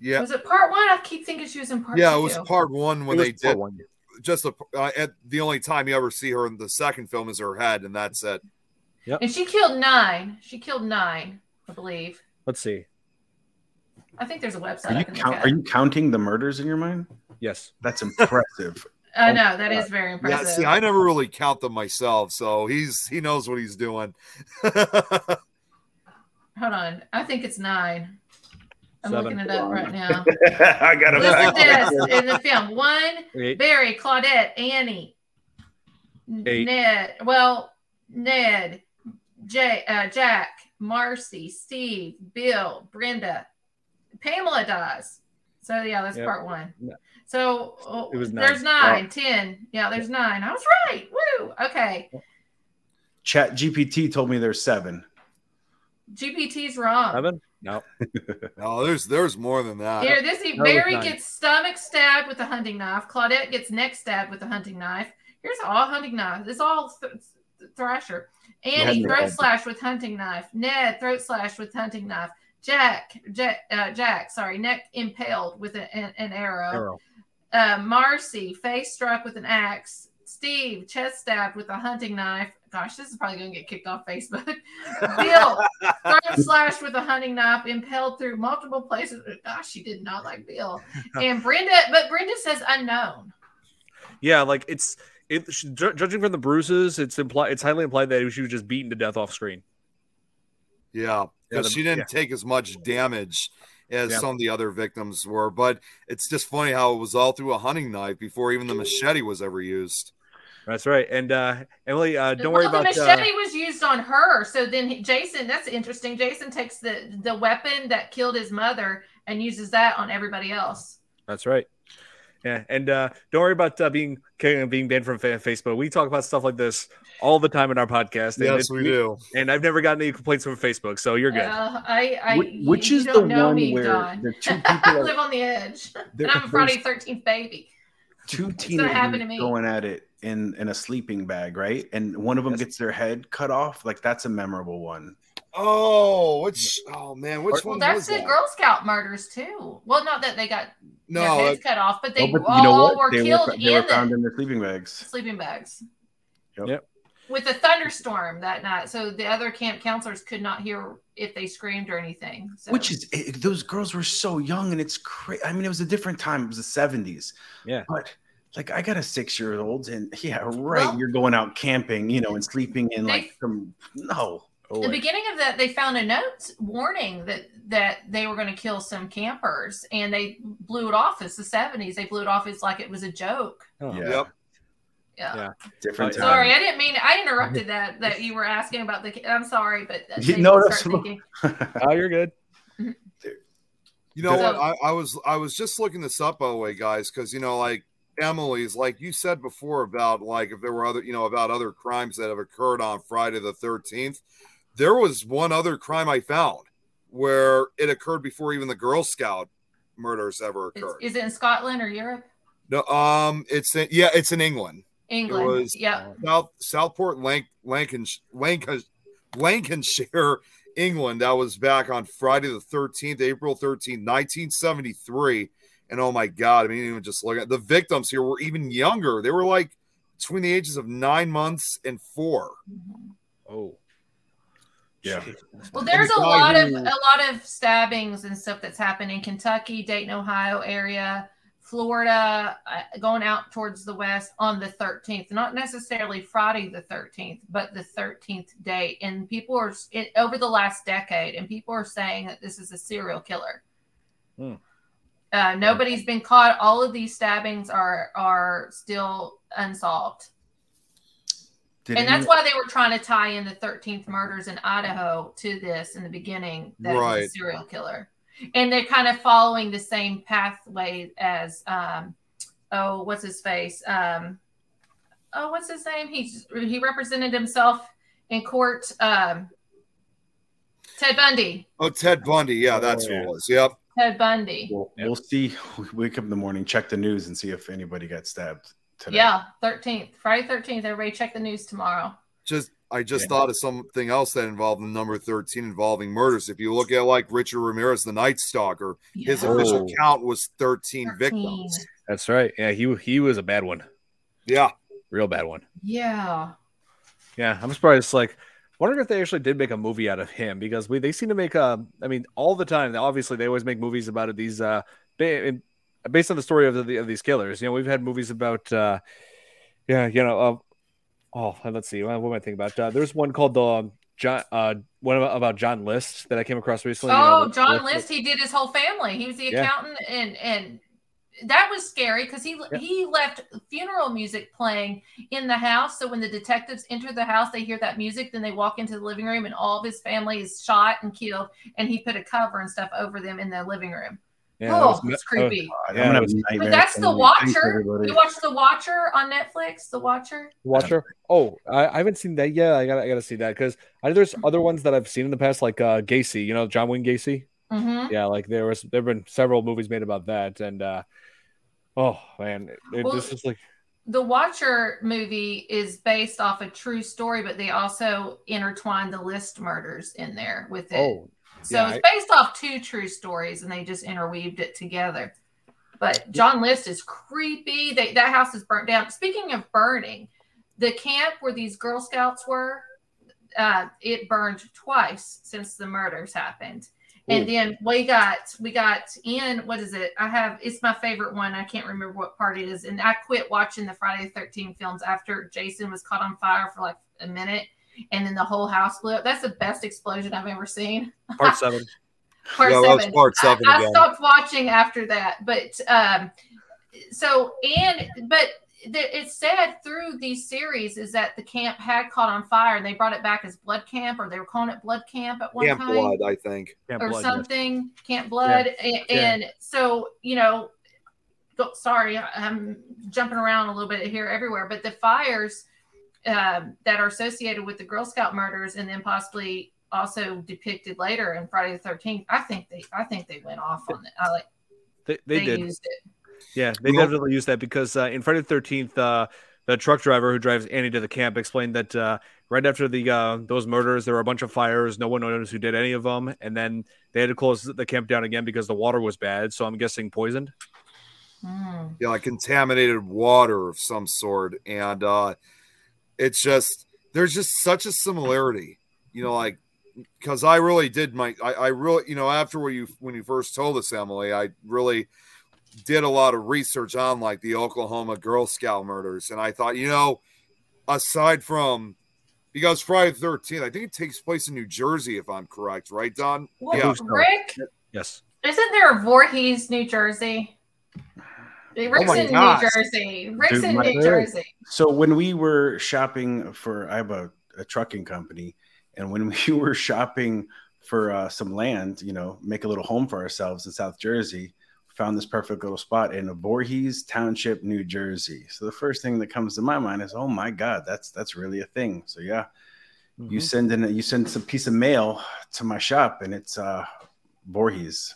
Yeah. Was it part one? I keep thinking she was in part. Yeah, two. it was part one when they did. One. Just the uh, at the only time you ever see her in the second film is her head, and that's it. Yep. And she killed nine. She killed nine, I believe. Let's see. I think there's a website. Are you, count, are you counting the murders in your mind? Yes. That's impressive. I know that is very impressive. Yeah, see, I never really count them myself, so he's he knows what he's doing. Hold on, I think it's nine. I'm Seven. looking it up right now. I got it. Listen to this in the film: one, Eight. Barry, Claudette, Annie, Eight. Ned. Well, Ned, Jay, uh, Jack, Marcy, Steve, Bill, Brenda, Pamela dies. So yeah, that's yep. part one. So oh, it was nine. there's nine, oh. ten. Yeah, there's nine. I was right. Woo. Okay. Chat GPT told me there's seven. GPT's wrong. Seven? No. no, there's there's more than that. Here, this no, Barry gets stomach stabbed with a hunting knife. Claudette gets neck stabbed with a hunting knife. Here's all hunting knives. It's all th- Thrasher. Annie throat slash with hunting knife. Ned throat slash with hunting knife. Jack, Jack, uh, Jack, sorry, neck impaled with an, an arrow. arrow. Uh, Marcy, face struck with an axe. Steve, chest stabbed with a hunting knife. Gosh, this is probably going to get kicked off Facebook. Bill, throat slashed with a hunting knife, impaled through multiple places. Gosh, she did not like Bill. And Brenda, but Brenda says unknown. Yeah, like it's it. Judging from the bruises, it's implied. It's highly implied that she was just beaten to death off screen. Yeah, because yeah, she didn't yeah. take as much damage as yeah. some of the other victims were. But it's just funny how it was all through a hunting knife before even the machete was ever used. That's right. And uh, Emily, uh, don't well, worry about the uh, machete uh, was used on her. So then Jason, that's interesting. Jason takes the the weapon that killed his mother and uses that on everybody else. That's right. Yeah, and uh, don't worry about uh, being being banned from Facebook. We talk about stuff like this all the time in our podcast. Yes, we do. And I've never gotten any complaints from Facebook, so you're good. Uh, I, I, which is the one me, where John. the two people I live on the edge. And I'm a Friday Thirteenth baby. Two teenagers going at it in in a sleeping bag, right? And one of them gets their head cut off. Like that's a memorable one. Oh, which oh man, which well, one? That's the that? Girl Scout murders too. Well, not that they got no their heads cut off, but they oh, but all you know were they killed were, they in were found the, in their sleeping bags. Sleeping bags. Yep. yep. With a thunderstorm that night, so the other camp counselors could not hear if they screamed or anything. So. Which is it, those girls were so young, and it's crazy. I mean, it was a different time. It was the seventies. Yeah, but like I got a six year old, and yeah, right. Well, you're going out camping, you know, and sleeping in they, like some no. Oh, the beginning of that, they found a note warning that that they were going to kill some campers, and they blew it off. It's the seventies. They blew it off as like it was a joke. Oh. Yeah. Yep. Yeah. yeah. Different. Time. Sorry, I didn't mean. I interrupted that. That you were asking about the. I'm sorry, but you know that's. oh, you're good. You know so, what? I, I was I was just looking this up by the way, guys, because you know, like Emily's, like you said before about like if there were other, you know, about other crimes that have occurred on Friday the 13th there was one other crime I found where it occurred before even the Girl Scout murders ever occurred. Is, is it in Scotland or Europe? No, um, it's in, yeah, it's in England. England, it was yeah. South Southport, Lanc, Lancashire, Lancashire, Lancashire, England. That was back on Friday the thirteenth, April 13, nineteen seventy three. And oh my god, I mean, even just look at the victims here were even younger. They were like between the ages of nine months and 4 mm-hmm. Oh. Yeah. Well, there's a lot of a lot of stabbings and stuff that's happened in Kentucky, Dayton, Ohio area, Florida, uh, going out towards the west on the 13th. Not necessarily Friday the 13th, but the 13th day. And people are it, over the last decade, and people are saying that this is a serial killer. Hmm. Uh, nobody's been caught. All of these stabbings are are still unsolved. Did and that's why they were trying to tie in the 13th murders in Idaho to this in the beginning that right. serial killer. And they're kind of following the same pathway as um, oh, what's his face? Um, oh, what's his name? He's he represented himself in court. Um, Ted Bundy. Oh, Ted Bundy. Yeah, that's oh, yeah. who it was. Yep. Ted Bundy. We'll, we'll see. We wake up in the morning, check the news, and see if anybody got stabbed today. Yeah, 13th, Friday 13th. Everybody check the news tomorrow. Just, I just yeah. thought of something else that involved the number 13 involving murders. If you look at like Richard Ramirez, the Night Stalker, yeah. his official oh. count was 13, 13, victims. That's right. Yeah, he he was a bad one. Yeah, real bad one. Yeah. Yeah, I'm surprised. Like, wondering if they actually did make a movie out of him because we they seem to make uh I mean all the time. Obviously, they always make movies about it. These uh based on the story of, the, of these killers. You know, we've had movies about, uh, yeah, you know, uh, oh, let's see, what, what am I thinking about? Uh, there's one called the um, John, uh, one about, about, John List that I came across recently. Oh, you know, John List, he did his whole family. He was the accountant, yeah. and and that was scary because he yeah. he left funeral music playing in the house. So when the detectives enter the house, they hear that music. Then they walk into the living room, and all of his family is shot and killed. And he put a cover and stuff over them in the living room. Yeah, oh, was, it's creepy. Oh, yeah, was, but that's the Watcher. You watch the Watcher on Netflix. The Watcher. Watcher. Oh, I, I haven't seen that yet. I got I got to see that because there's other ones that I've seen in the past, like uh, Gacy. You know, John Wayne Gacy. Mm-hmm. Yeah, like there was there've been several movies made about that, and uh, oh man, it, well, this is like the Watcher movie is based off a true story, but they also intertwine the list murders in there with it. Oh, so yeah, it's based I, off two true stories, and they just interweaved it together. But John List is creepy. They, that house is burnt down. Speaking of burning, the camp where these Girl Scouts were, uh, it burned twice since the murders happened. Ooh. And then we got we got in what is it? I have it's my favorite one. I can't remember what part it is. And I quit watching the Friday the 13 films after Jason was caught on fire for like a minute and then the whole house blew up. That's the best explosion I've ever seen. Part seven. part yeah, seven. Part seven. I, I, stopped watching after that, but um, so and but the, it's said through these series is that the camp had caught on fire and they brought it back as blood camp or they were calling it blood camp at one time. camp time. blood, I think, camp or blood, something. Yes. Camp blood, yeah. And, and yeah. so you know, sorry, I'm jumping around a little bit here everywhere, but the fires um, that are associated with the Girl Scout murders, and then possibly also depicted later in Friday the Thirteenth. I think they, I think they went off on it. I like they, they, they did. used it. Yeah, they definitely used that because uh, in Friday the Thirteenth, uh, the truck driver who drives Annie to the camp explained that uh, right after the uh, those murders, there were a bunch of fires. No one knows who did any of them, and then they had to close the camp down again because the water was bad. So I'm guessing poisoned. Mm. Yeah, like contaminated water of some sort, and uh, it's just there's just such a similarity, you know, like because I really did my I, I really you know after when you when you first told us Emily, I really did a lot of research on like the Oklahoma Girl Scout murders, and I thought you know aside from because Friday the 13th, I think it takes place in New Jersey, if I'm correct, right, Don? What, yeah. Rick? Yes. Isn't there a Voorhees, New Jersey? Rick's oh in New Jersey. Rick's Dude, in New Jersey. So when we were shopping for, I have a, a trucking company, and when we were shopping for uh, some land, you know, make a little home for ourselves in South Jersey, found this perfect little spot in Voorhees Township, New Jersey. So the first thing that comes to my mind is, oh my God, that's that's really a thing. So yeah, mm-hmm. you send in a, you send some piece of mail to my shop, and it's uh, Voorhees.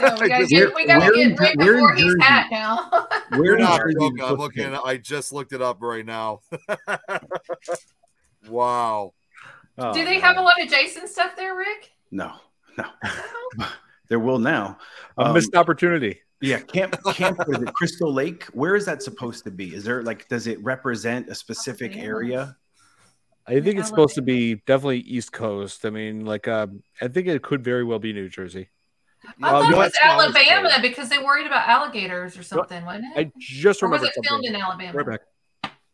So we gotta get, we gotta get Rick before he's hat now. we're not joking. I'm looking. I just looked it up right now. wow. Oh, Do they have a lot of Jason stuff there, Rick? No, no. there will now. A um, missed opportunity. Yeah, camp camp is it Crystal Lake? Where is that supposed to be? Is there like does it represent a specific area? I think it's supposed to be definitely East Coast. I mean, like uh, I think it could very well be New Jersey. I thought it was Alabama because they worried about alligators or something, wasn't it? I just remember. Or was it filmed in Alabama? Right back.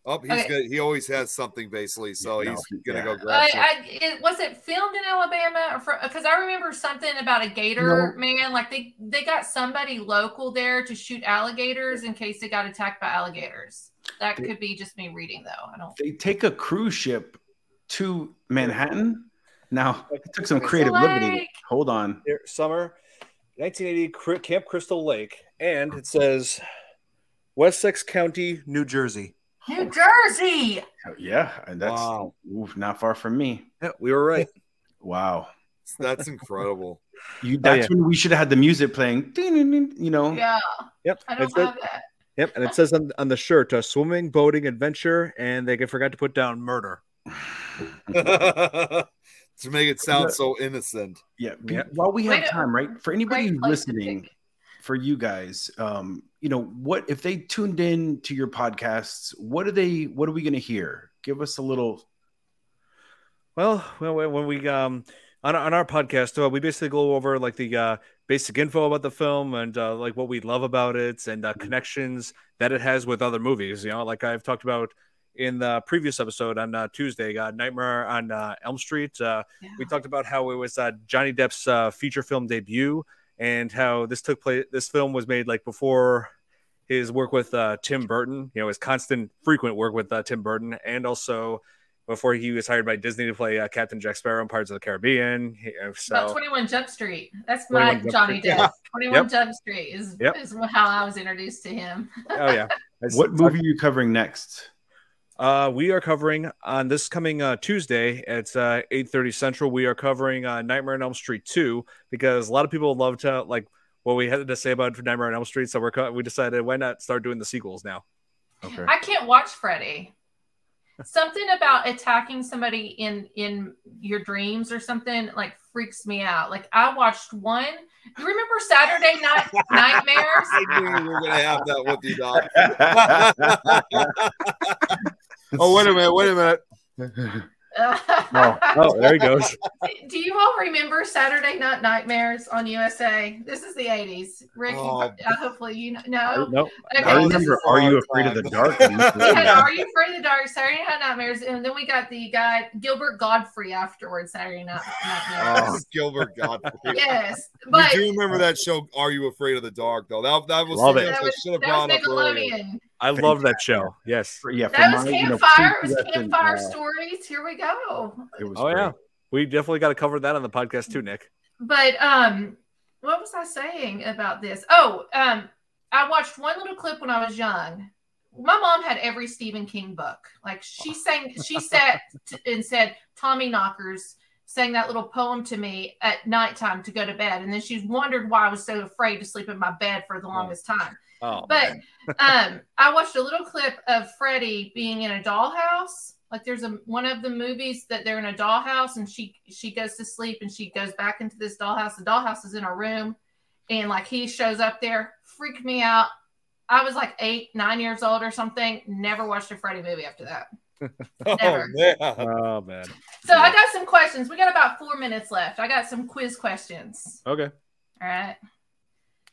Oh, he's okay. good. He always has something basically, so he's gonna yeah. go grab. I, I, it, was it filmed in Alabama? Because I remember something about a gator no. man. Like they they got somebody local there to shoot alligators in case they got attacked by alligators. That could be just me reading, though. I don't. They take a cruise ship to Manhattan. Now it took some creative liberty. Hold on. Here, summer, 1980, Camp Crystal Lake, and it says Wessex County, New Jersey. New Jersey. Yeah, and that's wow. not far from me. Yeah, we were right. wow, that's incredible. You, that's oh, yeah. when we should have had the music playing. You know. Yeah. Yep. I don't have that. Yep, and it says on, on the shirt, uh, swimming, boating, adventure, and they forgot to put down murder. to make it sound so innocent. Yeah. Yep. While we have time, right? For anybody who's listening, for you guys, um, you know, what if they tuned in to your podcasts? What are they? What are we going to hear? Give us a little. Well, well, when we um on on our podcast, uh, we basically go over like the uh, basic info about the film and uh, like what we love about it and uh, connections that it has with other movies. You know, like I've talked about in the previous episode on uh, Tuesday, uh, Nightmare on uh, Elm Street. Uh, yeah. We talked about how it was uh, Johnny Depp's uh, feature film debut and how this took place. This film was made like before his work with uh, Tim Burton, you know, his constant, frequent work with uh, Tim Burton, and also before he was hired by Disney to play uh, Captain Jack Sparrow in Pirates of the Caribbean. So, About 21 Jump Street. That's my Johnny Depp. Yeah. 21 yep. Jump Street is, yep. is how I was introduced to him. oh, yeah. what movie are you covering next? Uh, we are covering on this coming uh, Tuesday at uh, 8:30 Central. We are covering uh, Nightmare on Elm Street 2 because a lot of people love to like what we had to say about Nightmare on Elm Street. So we're we decided why not start doing the sequels now. Okay. I can't watch Freddy. Something about attacking somebody in in your dreams or something like freaks me out. Like I watched one. You remember Saturday Night Nightmares? I knew you were gonna have that with you, Doc. oh, wait a minute, wait a minute. oh, oh, there he goes. Do you all remember Saturday Night Nightmares on USA? This is the 80s. Rick, oh. uh, hopefully you know. No. Nope. Okay, I remember Are You Afraid of the Dark? yeah, Are You Afraid of the Dark? Saturday Night Nightmares. And then we got the guy, Gilbert Gottfried, afterwards, Saturday Night Nightmares. Oh, Gilbert Gottfried. yes. But we do remember that show, Are You Afraid of the Dark, though? That, that was Love it. That was, that was Nickelodeon. I love that show. Yes. Yeah. That was my, campfire. You know, it was campfire uh, stories. Here we go. It was. Oh great. yeah. We definitely got to cover that on the podcast too, Nick. But um, what was I saying about this? Oh, um, I watched one little clip when I was young. My mom had every Stephen King book. Like she sang, she sat and said Tommy Knockers sang that little poem to me at nighttime to go to bed. And then she wondered why I was so afraid to sleep in my bed for the longest time. Oh, but um, I watched a little clip of Freddy being in a dollhouse. Like there's a one of the movies that they're in a dollhouse and she she goes to sleep and she goes back into this dollhouse. The dollhouse is in her room, and like he shows up there, freaked me out. I was like eight, nine years old or something. Never watched a Freddy movie after that. Never. Oh man. oh man. So yeah. I got some questions. We got about four minutes left. I got some quiz questions. Okay. All right.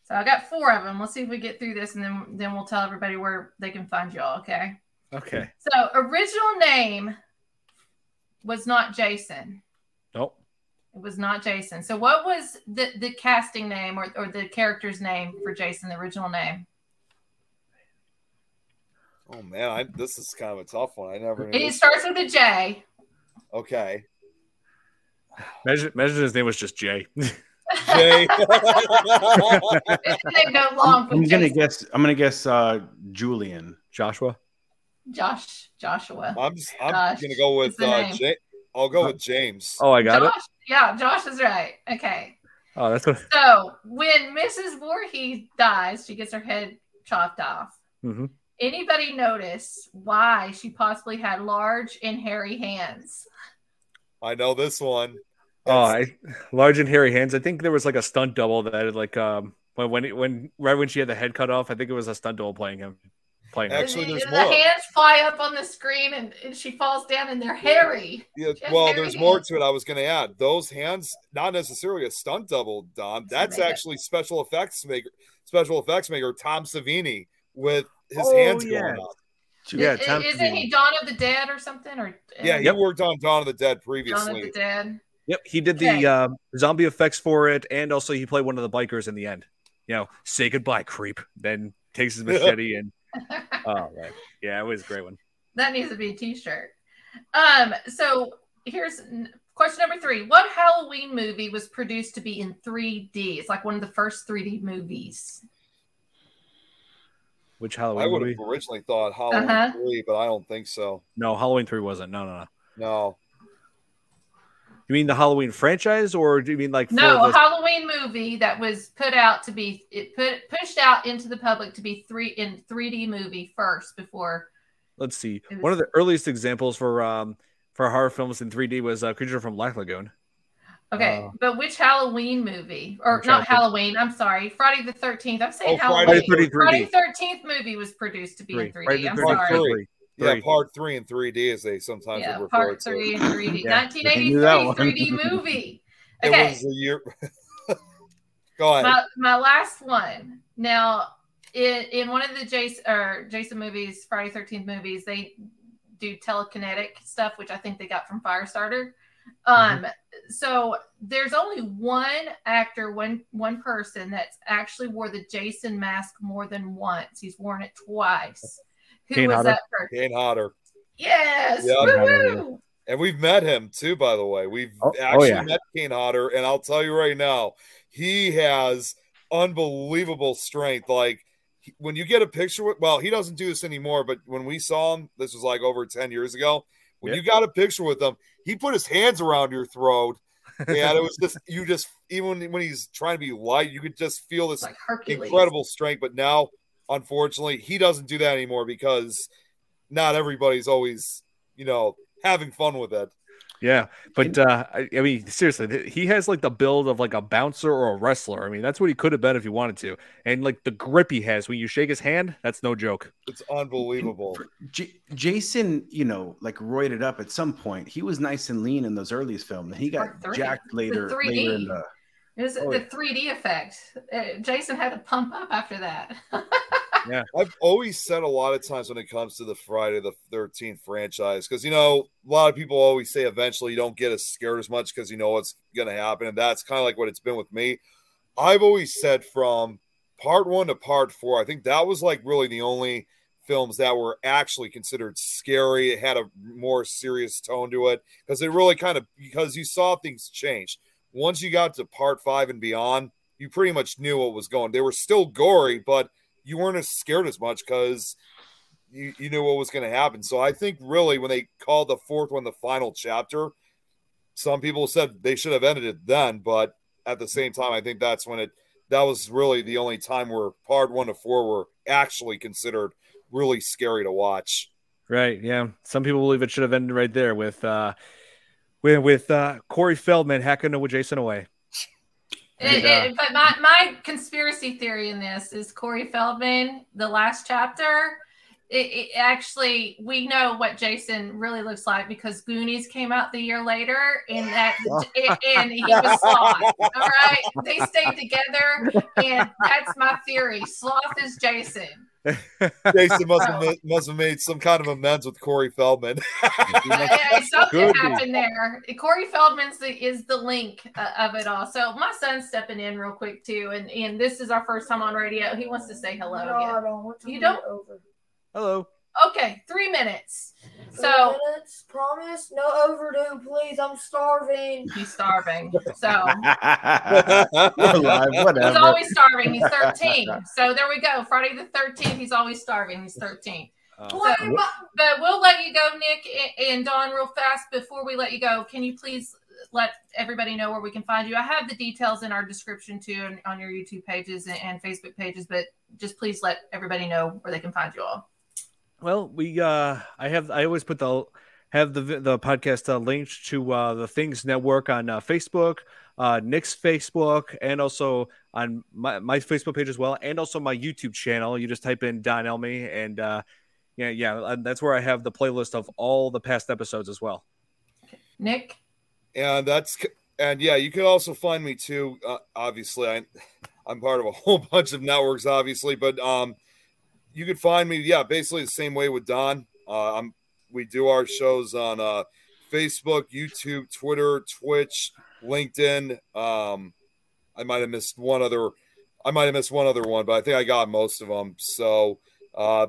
So I got four of them. Let's see if we get through this, and then then we'll tell everybody where they can find y'all. Okay. Okay. So original name was not Jason. Nope. It was not Jason. So what was the the casting name or, or the character's name for Jason? The original name. Oh man, I, this is kind of a tough one. I never. It this. starts with a J. Okay. Imagine, imagine his name was just Jay. Jay. I'm gonna guess. I'm gonna guess uh, Julian. Joshua. Josh. Joshua. I'm. Just, I'm Josh gonna go with. Uh, J- I'll go with James. Oh, I got Josh, it. Yeah, Josh is right. Okay. Oh, that's what. So when Mrs. Voorhees dies, she gets her head chopped off. Mm-hmm. Anybody notice why she possibly had large and hairy hands? I know this one. Oh, I, large and hairy hands. I think there was like a stunt double that had like um when when when right when she had the head cut off. I think it was a stunt double playing him. Playing Actually, there's the more. hands fly up on the screen and, and she falls down and they're hairy. Yeah, well, hairy there's hands. more to it. I was going to add those hands, not necessarily a stunt double, Don. That's actually special effects maker, special effects maker Tom Savini with his oh, hands yeah. going up. Yeah, is, isn't he Dawn of the Dead or something? Or yeah, he yep. worked on Dawn of the Dead previously. Dawn of the Dead. Yep, he did the okay. uh, zombie effects for it, and also he played one of the bikers in the end. You know, say goodbye, creep. Then takes his machete and oh right, yeah, it was a great one. That needs to be a T-shirt. Um, so here's question number three: What Halloween movie was produced to be in 3D? It's like one of the first 3D movies. Which Halloween? I would movie? have originally thought Halloween Uh-huh. three, but I don't think so. No, Halloween three wasn't. No, no, no. No, You mean the Halloween franchise, or do you mean like No, a the- Halloween movie that was put out to be it put pushed out into the public to be three in 3D movie first before. let's see. It One of the earliest examples for um for horror films in 3D was uh, Creature from Black Lagoon. Okay, Uh, but which Halloween movie or I'm not to. Halloween? I'm sorry, Friday the 13th. I'm saying Oh, Friday Halloween. the 13th 3D. Friday the 13th movie was produced to be Three. in 3D. Friday the I'm 13th, sorry. Three. yeah, part three and three D as they sometimes Yeah, would refer part to. three in 3D. Yeah, I knew that 1983 one. 3D movie. Okay. It was a year. Go ahead. my, my last one. Now, in, in one of the Jason or Jason movies, Friday Thirteenth movies, they do telekinetic stuff, which I think they got from Firestarter. Um, so there's only one actor, one one person that's actually wore the Jason mask more than once. He's worn it twice. Who Kane was Hodder? that person? Kane Hodder. Yes. Yeah. Woo-woo! And we've met him too, by the way. We've Oh- oh, actually yeah. met Kane Hodder, and I'll tell you right now, he has unbelievable strength. Like when you get a picture with, well, he doesn't do this anymore, but when we saw him, this was like over 10 years ago. When Yeah. you got a picture with him, he put his hands around your throat. and it was just, you just, even when he's trying to be light, you could just feel this like incredible strength. But now, unfortunately, he doesn't do that anymore because not everybody's always, you know, having fun with it. Yeah, but uh, I, I mean, seriously, he has like the build of like a bouncer or a wrestler. I mean, that's what he could have been if he wanted to. And like the grip he has when you shake his hand, that's no joke. It's unbelievable. J- Jason, you know, like roided up at some point. He was nice and lean in those earliest films. and He got jacked later. Later in the. It was Oh, the yeah. 3D effect. Uh, Jason had to pump up after that. Yeah, I've always said a lot of times when it comes to the Friday the 13th franchise, because you know, a lot of people always say eventually you don't get as scared as much because you know what's going to happen. And that's kind of like what it's been with me. I've always said from part one to part four, I think that was like really the only films that were actually considered scary. It had a more serious tone to it because it really kind of, because you saw things change. Once you got to part five and beyond, you pretty much knew what was going. They were still gory, but you weren't as scared as much because you, you knew what was going to happen. So I think really when they called the fourth one the final chapter, some people said they should have ended it then, but at the same time, I think that's when it that was really the only time where part one to four were actually considered really scary to watch. Right? Yeah. Some people believe it should have ended right there with uh, with with uh, Corey Feldman hacking with Jason away. It- And, it- but my, my conspiracy theory in this is Corey Feldman, the last chapter. It, it actually, we know what Jason really looks like because Goonies came out the year later, and that and he was Sloth. All right, they stayed together, and that's my theory. Sloth is Jason. Jason must have made, must have made some kind of amends with Corey Feldman. Uh, Something Could be. happened there. Corey Feldman's the, is the link uh, of it all. So my son's stepping in real quick too, and and this is our first time on radio. He wants to say hello No, again. I don't want to You don't? over. Hello. Okay, three minutes. Three So minutes, promise, no overdue, please. I'm starving. he's starving. So We're he's always starving. He's 13. So there we go. Friday the 13th. He's always starving. He's 13. Uh, So- But we'll let you go, Nick and- Don, real fast. Before we let you go, can you please let everybody know where we can find you? I have the details in our description too, and on your YouTube pages and, and Facebook pages. But just please let everybody know where they can find you all. Well, we uh I have I always put the have the the podcast uh, linked to uh the Things Network on uh, Facebook, uh Nick's Facebook, and also on my, my Facebook page as well, and also my YouTube channel. You just type in Don Elmy, and uh yeah, yeah, that's where I have the playlist of all the past episodes as well. Nick, and that's and yeah, you can also find me too. Uh, obviously, I I'm part of a whole bunch of networks, obviously, but um, you can find me. Yeah, basically the same way with Don. Uh, I'm we do our shows on uh, Facebook, YouTube, Twitter, Twitch, LinkedIn. Um, I might have missed one other. I might have missed one other one, but I think I got most of them. So uh,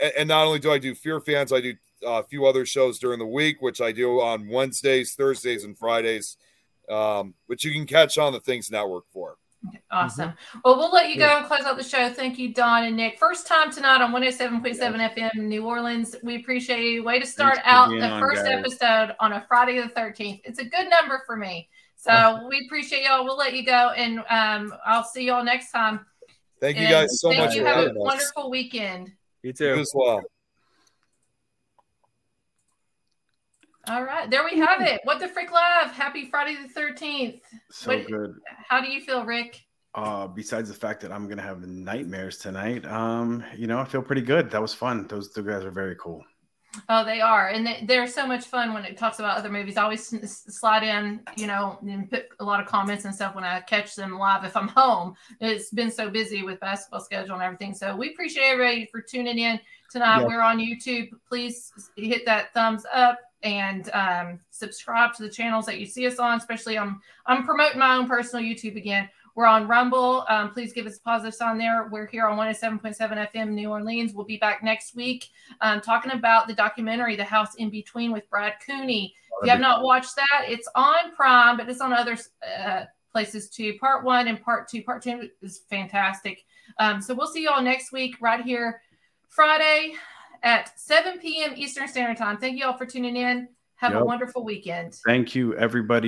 and, and not only do I do Fear Fans, I do a few other shows during the week, which I do on Wednesdays, Thursdays, and Fridays, um, which you can catch on the Things Network for. Awesome. Mm-hmm. Well, we'll let you go and close out the show. Thank you, Don and Nick. First time tonight on 107.7 FM New Orleans. We appreciate you. Way to start out the first on, episode on a Friday the 13th. It's a good number for me. So we appreciate y'all. We'll let you go and um, I'll see y'all next time. Thank you guys so thank much. You have a wonderful weekend. You too. You as well. All right, there we have it. What the freak live? Happy Friday the thirteenth. So what, good. How do you feel, Rick? Uh, besides the fact that I'm gonna have nightmares tonight, um, you know, I feel pretty good. That was fun. Those two guys are very cool. Oh, they are, and they, are so much fun when it talks about other movies. I always slide in, you know, and put a lot of comments and stuff when I catch them live if I'm home. It's been so busy with basketball schedule and everything. So we appreciate everybody for tuning in tonight. We're on YouTube. Please hit that thumbs up and um, subscribe to the channels that you see us on. Especially, I'm I'm promoting my own personal YouTube again. We're on Rumble. Um, please give us a positive sign there. We're here on 107.7 FM New Orleans. We'll be back next week um, talking about the documentary The House in Between with Brad Cooney. If you have not watched that, it's on Prime, but it's on other uh, places too. Part one and part two. Part two is fantastic. Um, so we'll see you all next week right here, Friday at 7 p.m. Eastern Standard Time. Thank you all for tuning in. Have yep. a wonderful weekend. Thank you, everybody.